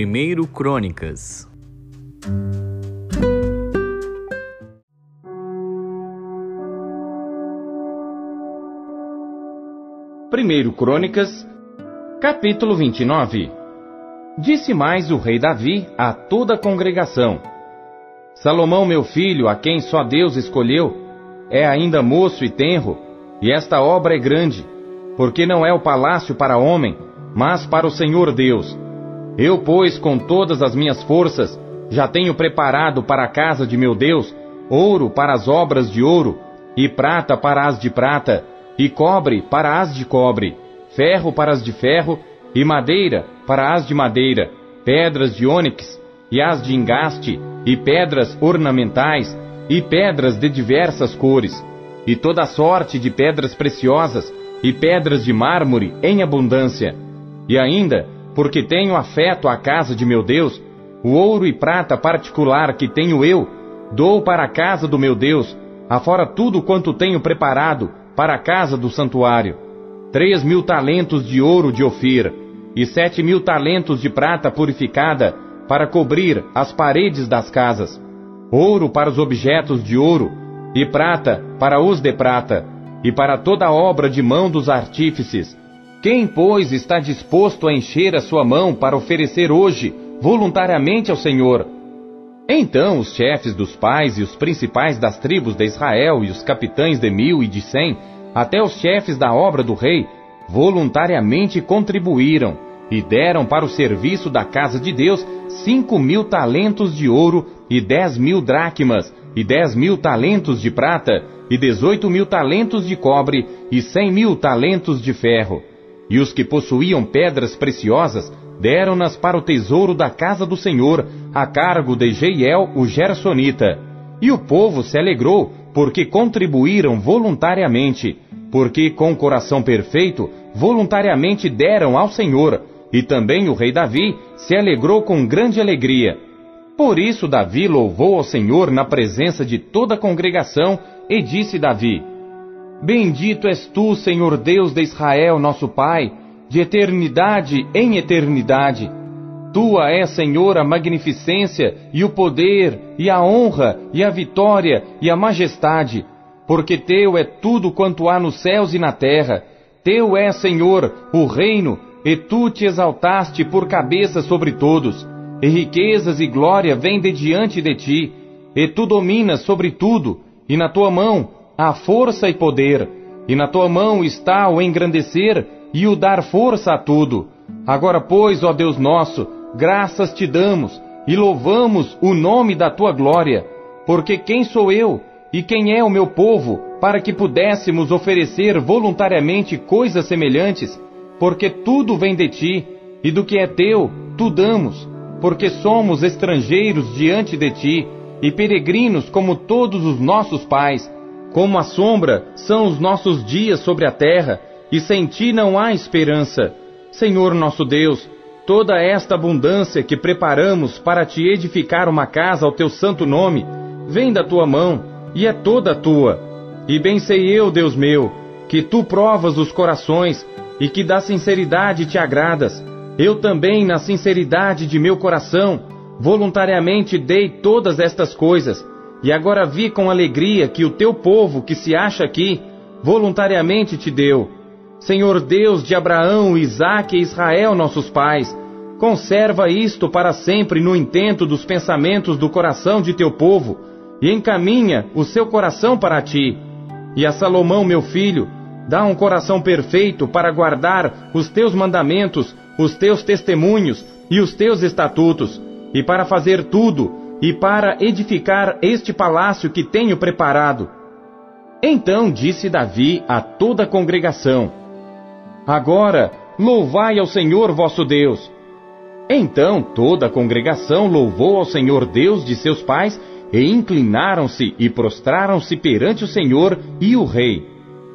Primeiro Crônicas. Primeiro Crônicas, capítulo 29 Disse mais o rei Davi a toda a congregação: Salomão, meu filho, a quem só Deus escolheu, é ainda moço e tenro, e esta obra é grande, porque não é o palácio para homem, mas para o Senhor Deus. Eu, pois, com todas as minhas forças, já tenho preparado para a casa de meu Deus ouro para as obras de ouro, e prata para as de prata, e cobre para as de cobre, ferro para as de ferro, e madeira para as de madeira, pedras de ônix, e as de engaste, e pedras ornamentais, e pedras de diversas cores, e toda sorte de pedras preciosas, e pedras de mármore em abundância. E ainda, porque tenho afeto à casa de meu Deus, o ouro e prata particular que tenho eu, dou para a casa do meu Deus, afora tudo quanto tenho preparado, para a casa do santuário. Três mil talentos de ouro de Ofir, e sete mil talentos de prata purificada, para cobrir as paredes das casas. Ouro para os objetos de ouro, e prata para os de prata, e para toda obra de mão dos artífices. Quem, pois, está disposto a encher a sua mão para oferecer hoje, voluntariamente ao Senhor? Então os chefes dos pais e os principais das tribos de Israel e os capitães de mil e de cem, até os chefes da obra do rei, voluntariamente contribuíram e deram para o serviço da casa de Deus cinco mil talentos de ouro e dez mil dracmas e dez mil talentos de prata e dezoito mil talentos de cobre e cem mil talentos de ferro. E os que possuíam pedras preciosas deram-nas para o tesouro da casa do Senhor, a cargo de Jeiel, o Gersonita. E o povo se alegrou, porque contribuíram voluntariamente, porque com coração perfeito, voluntariamente deram ao Senhor. E também o rei Davi se alegrou com grande alegria. Por isso Davi louvou ao Senhor na presença de toda a congregação, e disse Davi: Bendito és tu, Senhor Deus de Israel, nosso Pai, de eternidade em eternidade. Tua é, Senhor, a magnificência e o poder e a honra e a vitória e a majestade, porque teu é tudo quanto há nos céus e na terra. Teu é, Senhor, o reino, e tu te exaltaste por cabeça sobre todos. E riquezas e glória vêm de diante de ti, e tu dominas sobre tudo, e na tua mão há força e poder, e na tua mão está o engrandecer e o dar força a tudo. Agora, pois, ó Deus nosso, graças te damos e louvamos o nome da tua glória, porque quem sou eu e quem é o meu povo para que pudéssemos oferecer voluntariamente coisas semelhantes? Porque tudo vem de ti e do que é teu, tu damos, porque somos estrangeiros diante de ti e peregrinos como todos os nossos pais. Como a sombra são os nossos dias sobre a terra, e sem ti não há esperança. Senhor nosso Deus, toda esta abundância que preparamos para te edificar uma casa ao teu santo nome, vem da tua mão e é toda tua. E bem sei eu, Deus meu, que tu provas os corações e que da sinceridade te agradas. Eu também, na sinceridade de meu coração, voluntariamente dei todas estas coisas, e agora vi com alegria que o teu povo que se acha aqui, voluntariamente te deu. Senhor Deus de Abraão, Isaque e Israel, nossos pais, conserva isto para sempre no intento dos pensamentos do coração de teu povo, e encaminha o seu coração para ti. E a Salomão, meu filho, dá um coração perfeito para guardar os teus mandamentos, os teus testemunhos e os teus estatutos, e para fazer tudo, e para edificar este palácio que tenho preparado. Então disse Davi a toda a congregação: Agora, louvai ao Senhor vosso Deus. Então toda a congregação louvou ao Senhor Deus de seus pais, e inclinaram-se e prostraram-se perante o Senhor e o rei.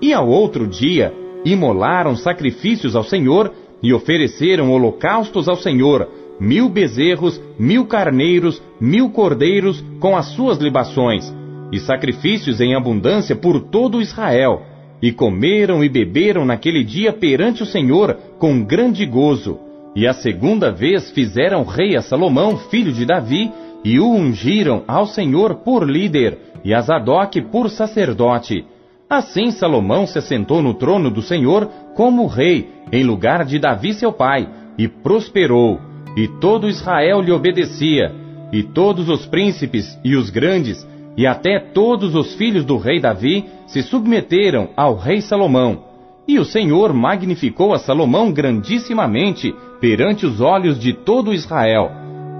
E ao outro dia, imolaram sacrifícios ao Senhor e ofereceram holocaustos ao Senhor, mil bezerros, mil carneiros, mil cordeiros com as suas libações, e sacrifícios em abundância por todo Israel e comeram e beberam naquele dia perante o Senhor com grande gozo. E a segunda vez fizeram rei a Salomão, filho de Davi, e o ungiram ao Senhor por líder, e a Zadok por sacerdote. Assim Salomão se assentou no trono do Senhor como rei, em lugar de Davi seu pai, e prosperou, e todo Israel lhe obedecia, e todos os príncipes e os grandes, e até todos os filhos do rei Davi se submeteram ao rei Salomão. E o Senhor magnificou a Salomão grandissimamente perante os olhos de todo Israel,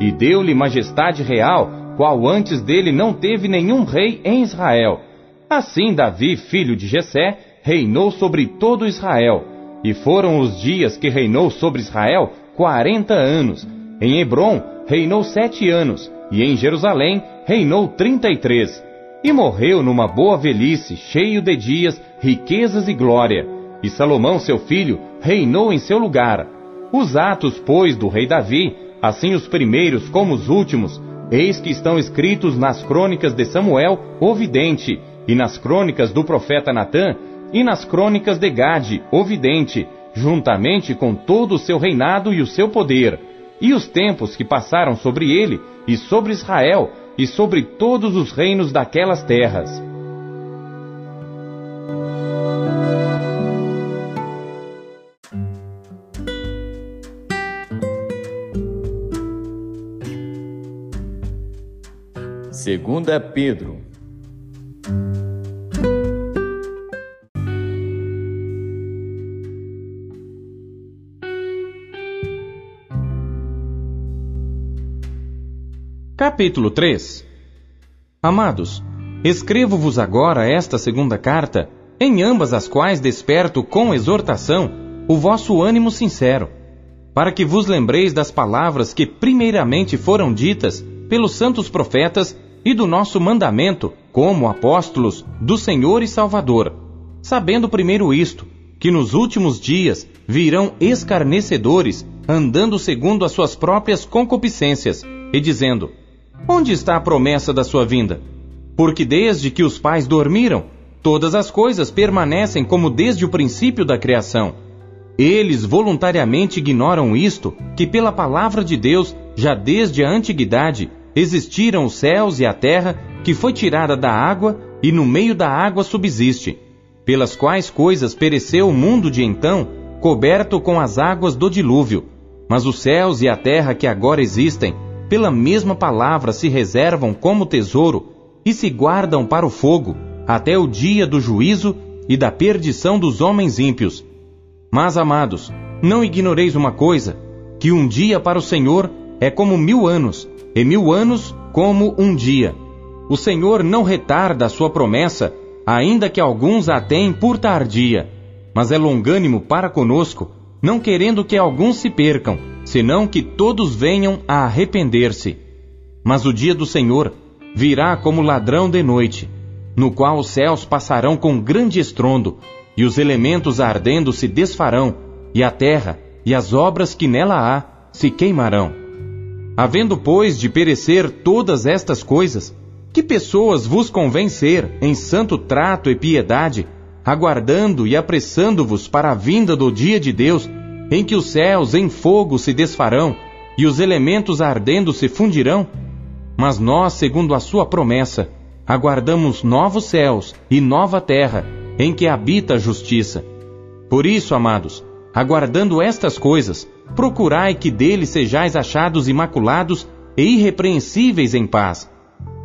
e deu-lhe majestade real, qual antes dele não teve nenhum rei em Israel. Assim Davi, filho de Jessé, reinou sobre todo Israel. E foram os dias que reinou sobre Israel quarenta anos. Em Hebron reinou sete anos, e em Jerusalém reinou trinta e três. E morreu numa boa velhice, cheio de dias, riquezas e glória. E Salomão, seu filho, reinou em seu lugar. Os atos, pois, do rei Davi, assim os primeiros como os últimos, eis que estão escritos nas crônicas de Samuel, o vidente, e nas crônicas do profeta Natã, e nas crônicas de Gade, o vidente, juntamente com todo o seu reinado e o seu poder, e os tempos que passaram sobre ele, e sobre Israel, e sobre todos os reinos daquelas terras. Segunda Pedro Capítulo 3 Amados, escrevo-vos agora esta segunda carta, em ambas as quais desperto com exortação o vosso ânimo sincero, para que vos lembreis das palavras que primeiramente foram ditas pelos santos profetas e do nosso mandamento como apóstolos do Senhor e Salvador, sabendo primeiro isto, que nos últimos dias virão escarnecedores andando segundo as suas próprias concupiscências e dizendo: Onde está a promessa da sua vinda? Porque desde que os pais dormiram, todas as coisas permanecem como desde o princípio da criação. Eles voluntariamente ignoram isto, que pela palavra de Deus, já desde a antiguidade, existiram os céus e a terra, que foi tirada da água e no meio da água subsiste, pelas quais coisas pereceu o mundo de então, coberto com as águas do dilúvio. Mas os céus e a terra que agora existem, pela mesma palavra se reservam como tesouro e se guardam para o fogo, até o dia do juízo e da perdição dos homens ímpios. Mas, amados, não ignoreis uma coisa: que um dia para o Senhor é como mil anos, e mil anos como um dia. O Senhor não retarda a sua promessa, ainda que alguns a tenham por tardia, mas é longânimo para conosco, não querendo que alguns se percam senão que todos venham a arrepender-se. Mas o dia do Senhor virá como ladrão de noite, no qual os céus passarão com grande estrondo, e os elementos ardendo se desfarão, e a terra e as obras que nela há se queimarão. Havendo, pois, de perecer todas estas coisas, que pessoas vos convém ser em santo trato e piedade, aguardando e apressando-vos para a vinda do dia de Deus, em que os céus em fogo se desfarão e os elementos ardendo se fundirão? Mas nós, segundo a sua promessa, aguardamos novos céus e nova terra, em que habita a justiça. Por isso, amados, aguardando estas coisas, procurai que dele sejais achados imaculados e irrepreensíveis em paz.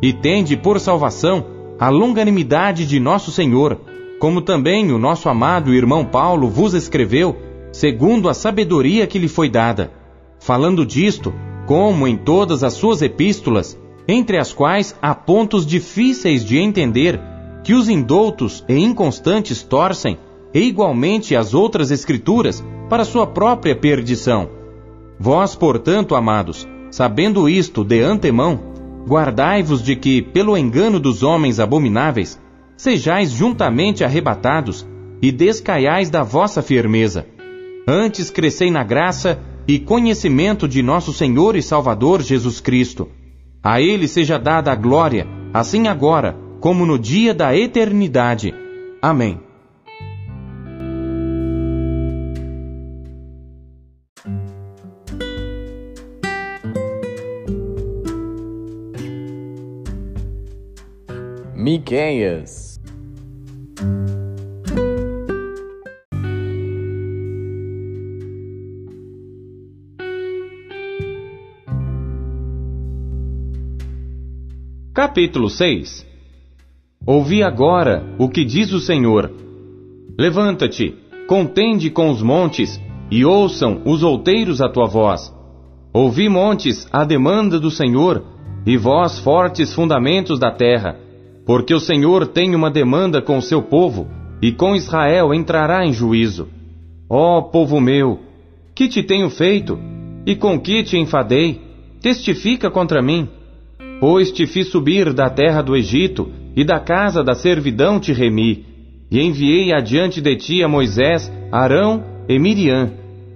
E tende por salvação a longanimidade de nosso Senhor, como também o nosso amado irmão Paulo vos escreveu segundo a sabedoria que lhe foi dada, falando disto, como em todas as suas epístolas, entre as quais há pontos difíceis de entender, que os indoutos e inconstantes torcem, e igualmente as outras escrituras, para sua própria perdição. Vós, portanto, amados, sabendo isto de antemão, guardai-vos de que, pelo engano dos homens abomináveis, sejais juntamente arrebatados e descaiais da vossa firmeza Antes crescei na graça e conhecimento de nosso Senhor e Salvador Jesus Cristo. A Ele seja dada a glória, assim agora, como no dia da eternidade. Amém. Miqueias Capítulo 6 Ouvi agora o que diz o Senhor. Levanta-te, contende com os montes, e ouçam os outeiros a tua voz. Ouvi, montes, a demanda do Senhor, e vós, fortes fundamentos da terra, porque o Senhor tem uma demanda com o seu povo, e com Israel entrará em juízo. Ó povo meu, que te tenho feito, e com que te enfadei? Testifica contra mim. Pois te fiz subir da terra do Egito, e da casa da servidão te remi, e enviei adiante de ti a Moisés, Arão e Miriam.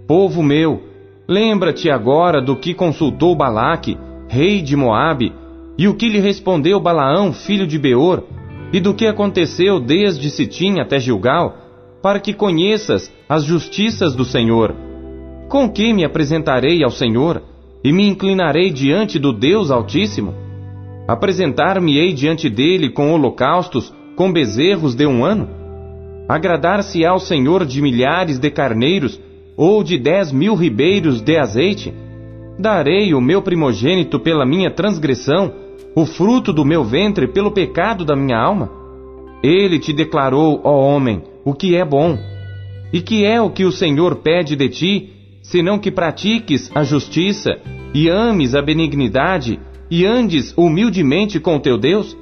Povo meu, lembra-te agora do que consultou Balaque, rei de Moabe, e o que lhe respondeu Balaão, filho de Beor, e do que aconteceu desde Sitim até Gilgal, para que conheças as justiças do Senhor. Com que me apresentarei ao Senhor, e me inclinarei diante do Deus Altíssimo? Apresentar-me-ei diante dele com holocaustos, com bezerros de um ano? Agradar-se ao Senhor de milhares de carneiros, ou de dez mil ribeiros de azeite? Darei o meu primogênito pela minha transgressão, o fruto do meu ventre pelo pecado da minha alma? Ele te declarou, ó homem, o que é bom. E que é o que o Senhor pede de ti, senão que pratiques a justiça e ames a benignidade e andes humildemente com teu Deus?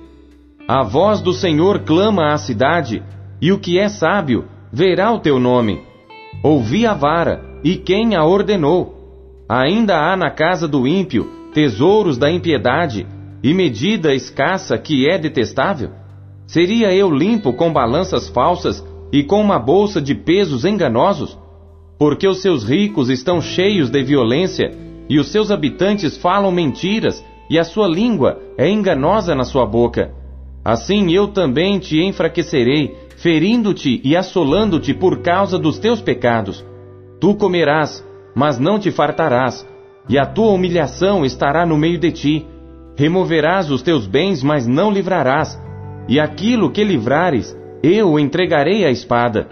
A voz do Senhor clama à cidade, e o que é sábio verá o teu nome. Ouvi a vara, e quem a ordenou? Ainda há na casa do ímpio tesouros da impiedade, e medida escassa que é detestável? Seria eu limpo com balanças falsas e com uma bolsa de pesos enganosos? Porque os seus ricos estão cheios de violência, e os seus habitantes falam mentiras e a sua língua é enganosa na sua boca. Assim eu também te enfraquecerei, ferindo-te e assolando-te por causa dos teus pecados. Tu comerás, mas não te fartarás, e a tua humilhação estará no meio de ti. Removerás os teus bens, mas não livrarás, e aquilo que livrares, eu entregarei à espada.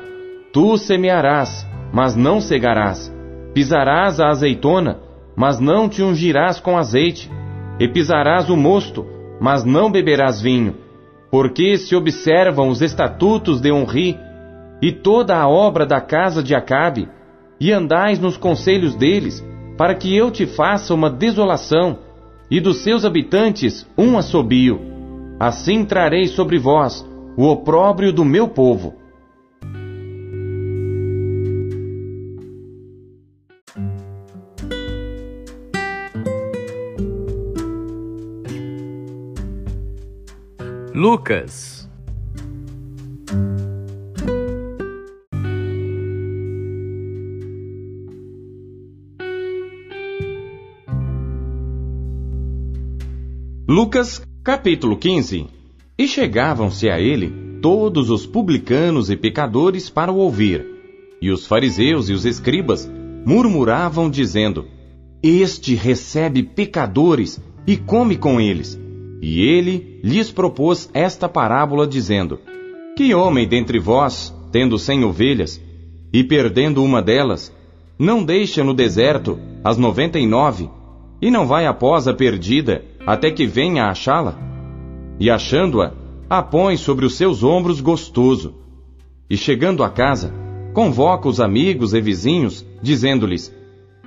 Tu semearás, mas não cegarás. Pisarás a azeitona, mas não te ungirás com azeite e pisarás o mosto, mas não beberás vinho, porque se observam os estatutos de Onri e toda a obra da casa de Acabe, e andais nos conselhos deles, para que eu te faça uma desolação, e dos seus habitantes um assobio. Assim trarei sobre vós o opróbrio do meu povo. Lucas Lucas capítulo 15 E chegavam-se a ele todos os publicanos e pecadores para o ouvir. E os fariseus e os escribas murmuravam, dizendo: Este recebe pecadores e come com eles. E ele lhes propôs esta parábola, dizendo: Que homem dentre vós, tendo cem ovelhas, e perdendo uma delas, não deixa no deserto as noventa e nove, e não vai após a perdida, até que venha a achá-la? E achando-a, a põe sobre os seus ombros gostoso. E chegando a casa, convoca os amigos e vizinhos, dizendo-lhes: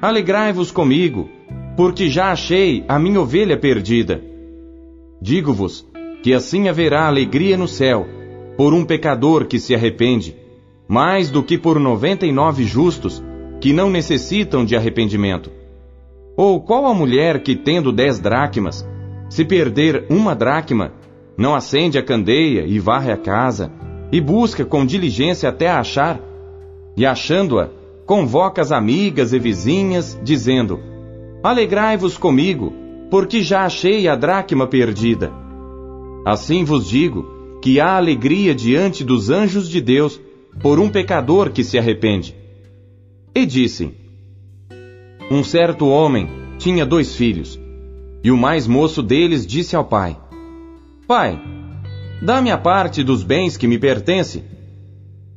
Alegrai-vos comigo, porque já achei a minha ovelha perdida. Digo-vos que assim haverá alegria no céu por um pecador que se arrepende, mais do que por noventa e nove justos que não necessitam de arrependimento. Ou qual a mulher que, tendo dez dracmas, se perder uma dracma, não acende a candeia e varre a casa, e busca com diligência até a achar? E achando-a, convoca as amigas e vizinhas, dizendo: Alegrai-vos comigo, porque já achei a dracma perdida. Assim vos digo que há alegria diante dos anjos de Deus por um pecador que se arrepende. E disse: Um certo homem tinha dois filhos, e o mais moço deles disse ao pai: Pai, Dá-me a parte dos bens que me pertence.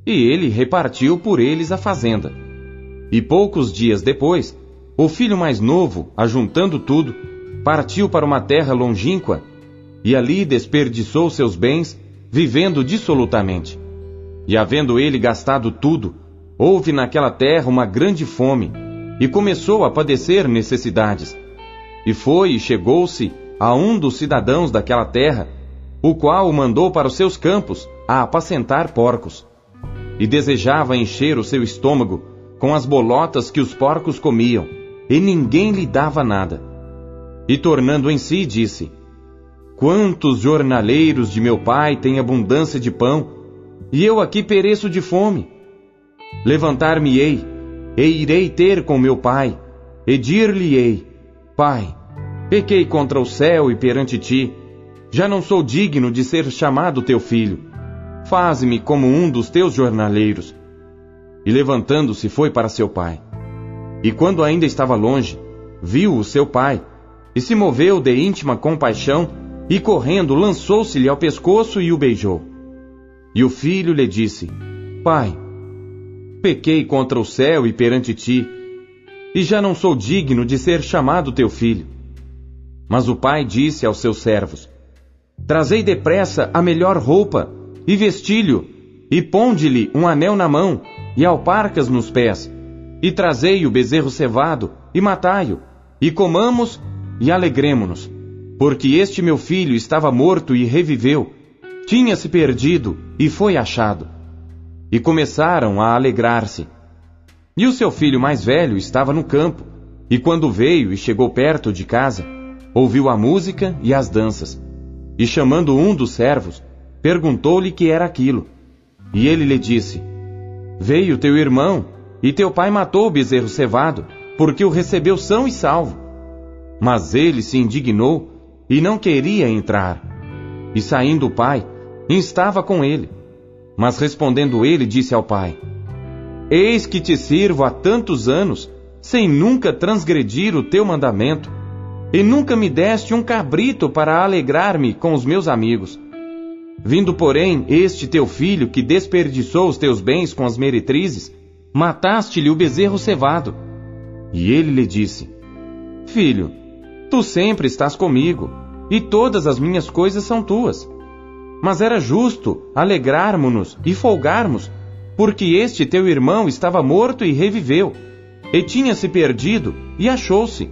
E ele repartiu por eles a fazenda. E poucos dias depois, o filho mais novo, ajuntando tudo, partiu para uma terra longínqua e ali desperdiçou seus bens, vivendo dissolutamente. E havendo ele gastado tudo, houve naquela terra uma grande fome, e começou a padecer necessidades. E foi e chegou-se a um dos cidadãos daquela terra, o qual o mandou para os seus campos a apacentar porcos. E desejava encher o seu estômago com as bolotas que os porcos comiam, e ninguém lhe dava nada. E tornando em si, disse: Quantos jornaleiros de meu pai têm abundância de pão, e eu aqui pereço de fome? Levantar-me-ei, e irei ter com meu pai, e dir-lhe-ei: Pai, pequei contra o céu e perante ti, já não sou digno de ser chamado teu filho. Faze-me como um dos teus jornaleiros. E levantando-se foi para seu pai. E quando ainda estava longe, viu o seu pai, e se moveu de íntima compaixão, e correndo lançou-se-lhe ao pescoço e o beijou. E o filho lhe disse: Pai, pequei contra o céu e perante ti, e já não sou digno de ser chamado teu filho. Mas o pai disse aos seus servos: Trazei depressa a melhor roupa, e vestilho, e ponde-lhe um anel na mão, e alparcas nos pés, e trazei o bezerro cevado, e matai-o, e comamos, e alegremo-nos. Porque este meu filho estava morto e reviveu, tinha-se perdido e foi achado e começaram a alegrar-se. E o seu filho mais velho estava no campo, e quando veio e chegou perto de casa, ouviu a música e as danças. E chamando um dos servos, perguntou-lhe que era aquilo. E ele lhe disse: Veio teu irmão, e teu pai matou o bezerro cevado, porque o recebeu são e salvo. Mas ele se indignou e não queria entrar. E saindo o pai, instava com ele. Mas respondendo ele, disse ao pai: Eis que te sirvo há tantos anos, sem nunca transgredir o teu mandamento, e nunca me deste um cabrito para alegrar-me com os meus amigos. Vindo, porém, este teu filho que desperdiçou os teus bens com as meretrizes, mataste-lhe o bezerro cevado. E ele lhe disse: Filho, tu sempre estás comigo, e todas as minhas coisas são tuas. Mas era justo alegrarmos-nos e folgarmos, porque este teu irmão estava morto e reviveu, e tinha se perdido e achou-se